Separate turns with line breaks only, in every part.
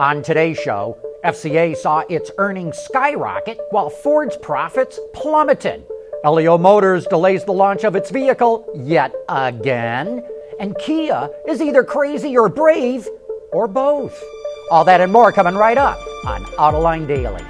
On today's show, FCA saw its earnings skyrocket while Ford's profits plummeted. Elio Motors delays the launch of its vehicle yet again. And Kia is either crazy or brave, or both. All that and more coming right up on Autoline Daily.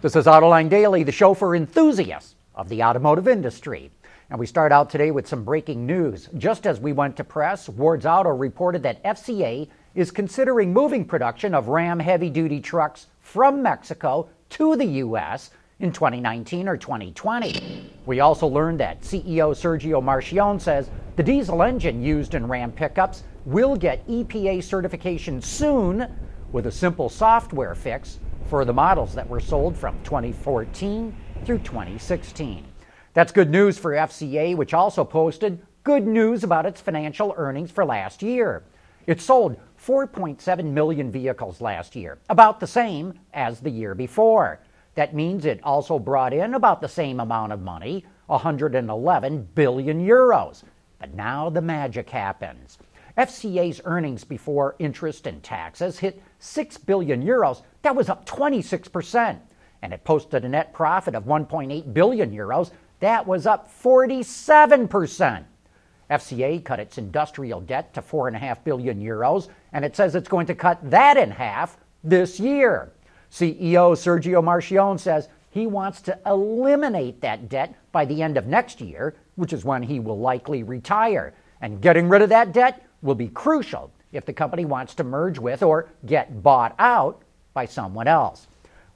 This is Autoline Daily, the show for enthusiasts of the automotive industry. And we start out today with some breaking news. Just as we went to press, Ward's Auto reported that FCA is considering moving production of Ram heavy duty trucks from Mexico to the U.S. in 2019 or 2020. We also learned that CEO Sergio Marchionne says the diesel engine used in Ram pickups will get EPA certification soon with a simple software fix for the models that were sold from 2014 through 2016. That's good news for FCA, which also posted good news about its financial earnings for last year. It sold 4.7 million vehicles last year, about the same as the year before. That means it also brought in about the same amount of money, 111 billion euros. But now the magic happens. FCA's earnings before interest and taxes hit 6 billion euros. That was up 26%. And it posted a net profit of 1.8 billion euros. That was up 47%. FCA cut its industrial debt to 4.5 billion euros, and it says it's going to cut that in half this year. CEO Sergio Marchionne says he wants to eliminate that debt by the end of next year, which is when he will likely retire. And getting rid of that debt will be crucial if the company wants to merge with or get bought out by someone else.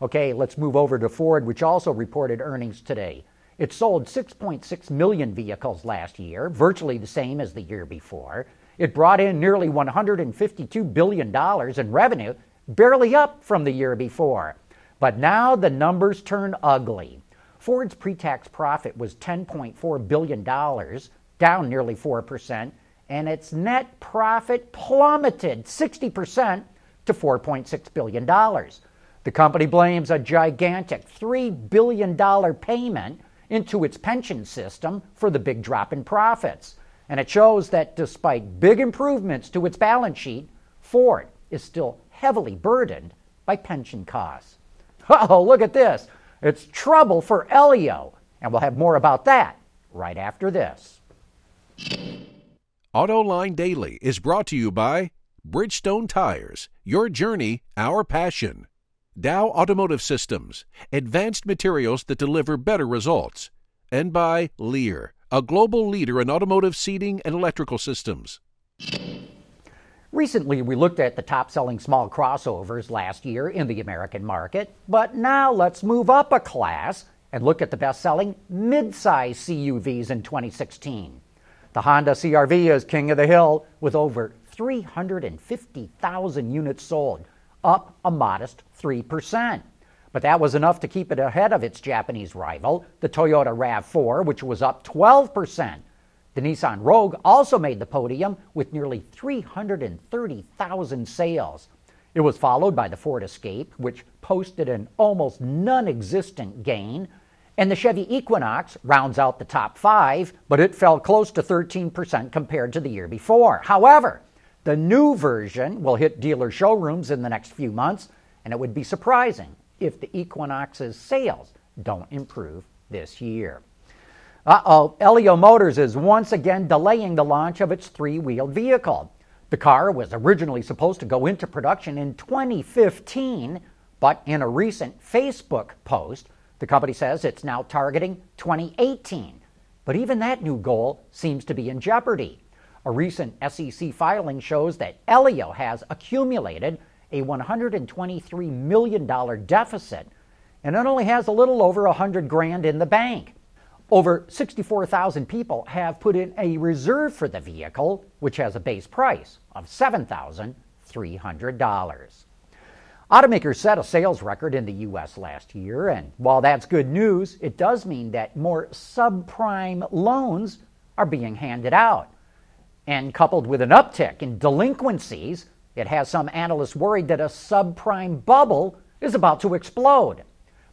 Okay, let's move over to Ford, which also reported earnings today. It sold 6.6 million vehicles last year, virtually the same as the year before. It brought in nearly $152 billion in revenue, barely up from the year before. But now the numbers turn ugly. Ford's pre tax profit was $10.4 billion, down nearly 4%, and its net profit plummeted 60% to $4.6 billion. The company blames a gigantic $3 billion payment into its pension system for the big drop in profits. And it shows that despite big improvements to its balance sheet, Ford is still heavily burdened by pension costs. Oh, look at this. It's trouble for Elio. And we'll have more about that right after this.
AutoLine Daily is brought to you by Bridgestone Tires, your journey, our passion. Dow Automotive Systems, advanced materials that deliver better results. And by Lear, a global leader in automotive seating and electrical systems.
Recently, we looked at the top selling small crossovers last year in the American market, but now let's move up a class and look at the best selling mid-size CUVs in 2016. The Honda CRV is king of the hill with over 350,000 units sold, up a modest 3%. But that was enough to keep it ahead of its Japanese rival, the Toyota RAV4, which was up 12%. The Nissan Rogue also made the podium with nearly 330,000 sales. It was followed by the Ford Escape, which posted an almost non existent gain. And the Chevy Equinox rounds out the top five, but it fell close to 13% compared to the year before. However, the new version will hit dealer showrooms in the next few months, and it would be surprising if the Equinox's sales don't improve this year. Uh oh, Elio Motors is once again delaying the launch of its three wheeled vehicle. The car was originally supposed to go into production in 2015, but in a recent Facebook post, the company says it's now targeting 2018. But even that new goal seems to be in jeopardy. A recent SEC filing shows that Elio has accumulated a $123 million deficit and it only has a little over 100 grand in the bank. Over 64,000 people have put in a reserve for the vehicle, which has a base price of $7,300. Automakers set a sales record in the U.S. last year, and while that's good news, it does mean that more subprime loans are being handed out. And coupled with an uptick in delinquencies, it has some analysts worried that a subprime bubble is about to explode.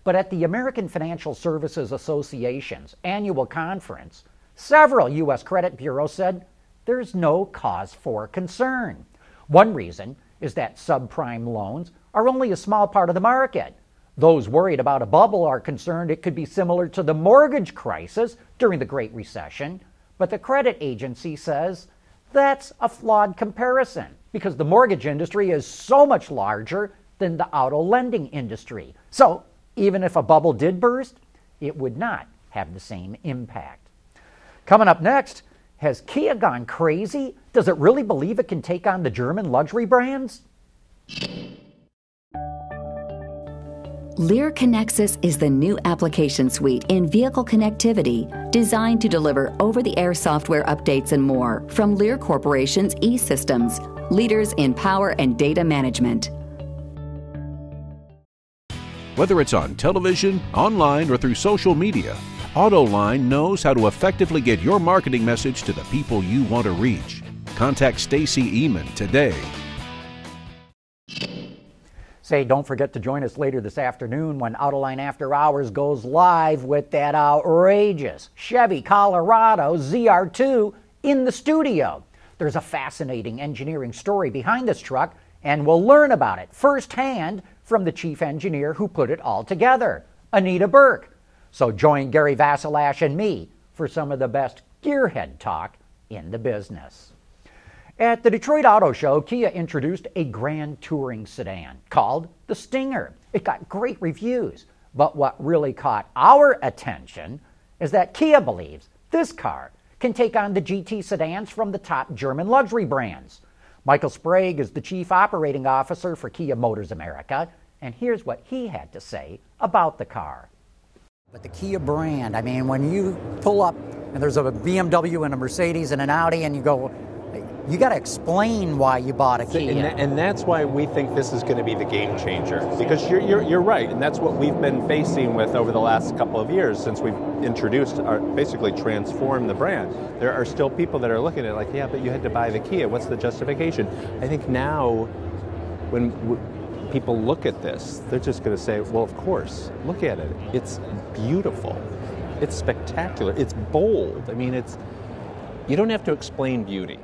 But at the American Financial Services Association's annual conference, several U.S. credit bureaus said there's no cause for concern. One reason is that subprime loans are only a small part of the market. Those worried about a bubble are concerned it could be similar to the mortgage crisis during the Great Recession, but the credit agency says that's a flawed comparison because the mortgage industry is so much larger than the auto lending industry. So, even if a bubble did burst, it would not have the same impact. Coming up next, has Kia gone crazy? Does it really believe it can take on the German luxury brands?
Lear Connexus is the new application suite in vehicle connectivity designed to deliver over the air software updates and more from Lear Corporation's e systems, leaders in power and data management.
Whether it's on television, online, or through social media, AutoLine knows how to effectively get your marketing message to the people you want to reach. Contact Stacy Eman today
Say, don't forget to join us later this afternoon when Autoline After Hours goes live with that outrageous Chevy Colorado ZR2 in the studio. There's a fascinating engineering story behind this truck, and we'll learn about it firsthand from the chief engineer who put it all together, Anita Burke. So join Gary Vasilash and me for some of the best gearhead talk in the business. At the Detroit Auto Show, Kia introduced a grand touring sedan called the Stinger. It got great reviews, but what really caught our attention is that Kia believes this car can take on the GT sedans from the top German luxury brands. Michael Sprague is the Chief Operating Officer for Kia Motors America, and here's what he had to say about the car. But the Kia brand, I mean, when you pull up and there's a BMW and a Mercedes and an Audi, and you go, you got to explain why you bought a Kia.
And, and, that's why we think this is going to be the game changer. Because you're, you're, you're, right, and that's what we've been facing with over the last couple of years since we've introduced, our, basically transformed the brand. There are still people that are looking at it like, yeah, but you had to buy the Kia. What's the justification? I think now, when w- people look at this, they're just going to say, well, of course, look at it. It's beautiful. It's spectacular. It's bold. I mean, it's, you don't have to explain beauty.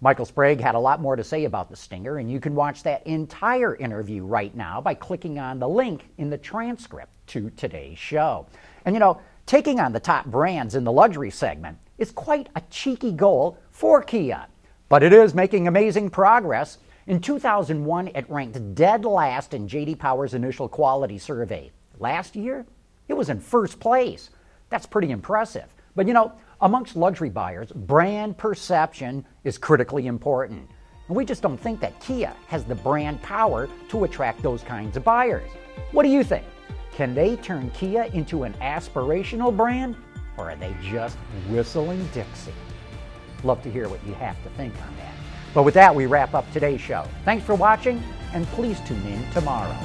Michael Sprague had a lot more to say about the Stinger, and you can watch that entire interview right now by clicking on the link in the transcript to today's show. And you know, taking on the top brands in the luxury segment is quite a cheeky goal for Kia, but it is making amazing progress. In 2001, it ranked dead last in JD Power's initial quality survey. Last year, it was in first place. That's pretty impressive. But you know, Amongst luxury buyers, brand perception is critically important. And we just don't think that Kia has the brand power to attract those kinds of buyers. What do you think? Can they turn Kia into an aspirational brand, or are they just whistling Dixie? Love to hear what you have to think on that. But with that, we wrap up today's show. Thanks for watching, and please tune in tomorrow.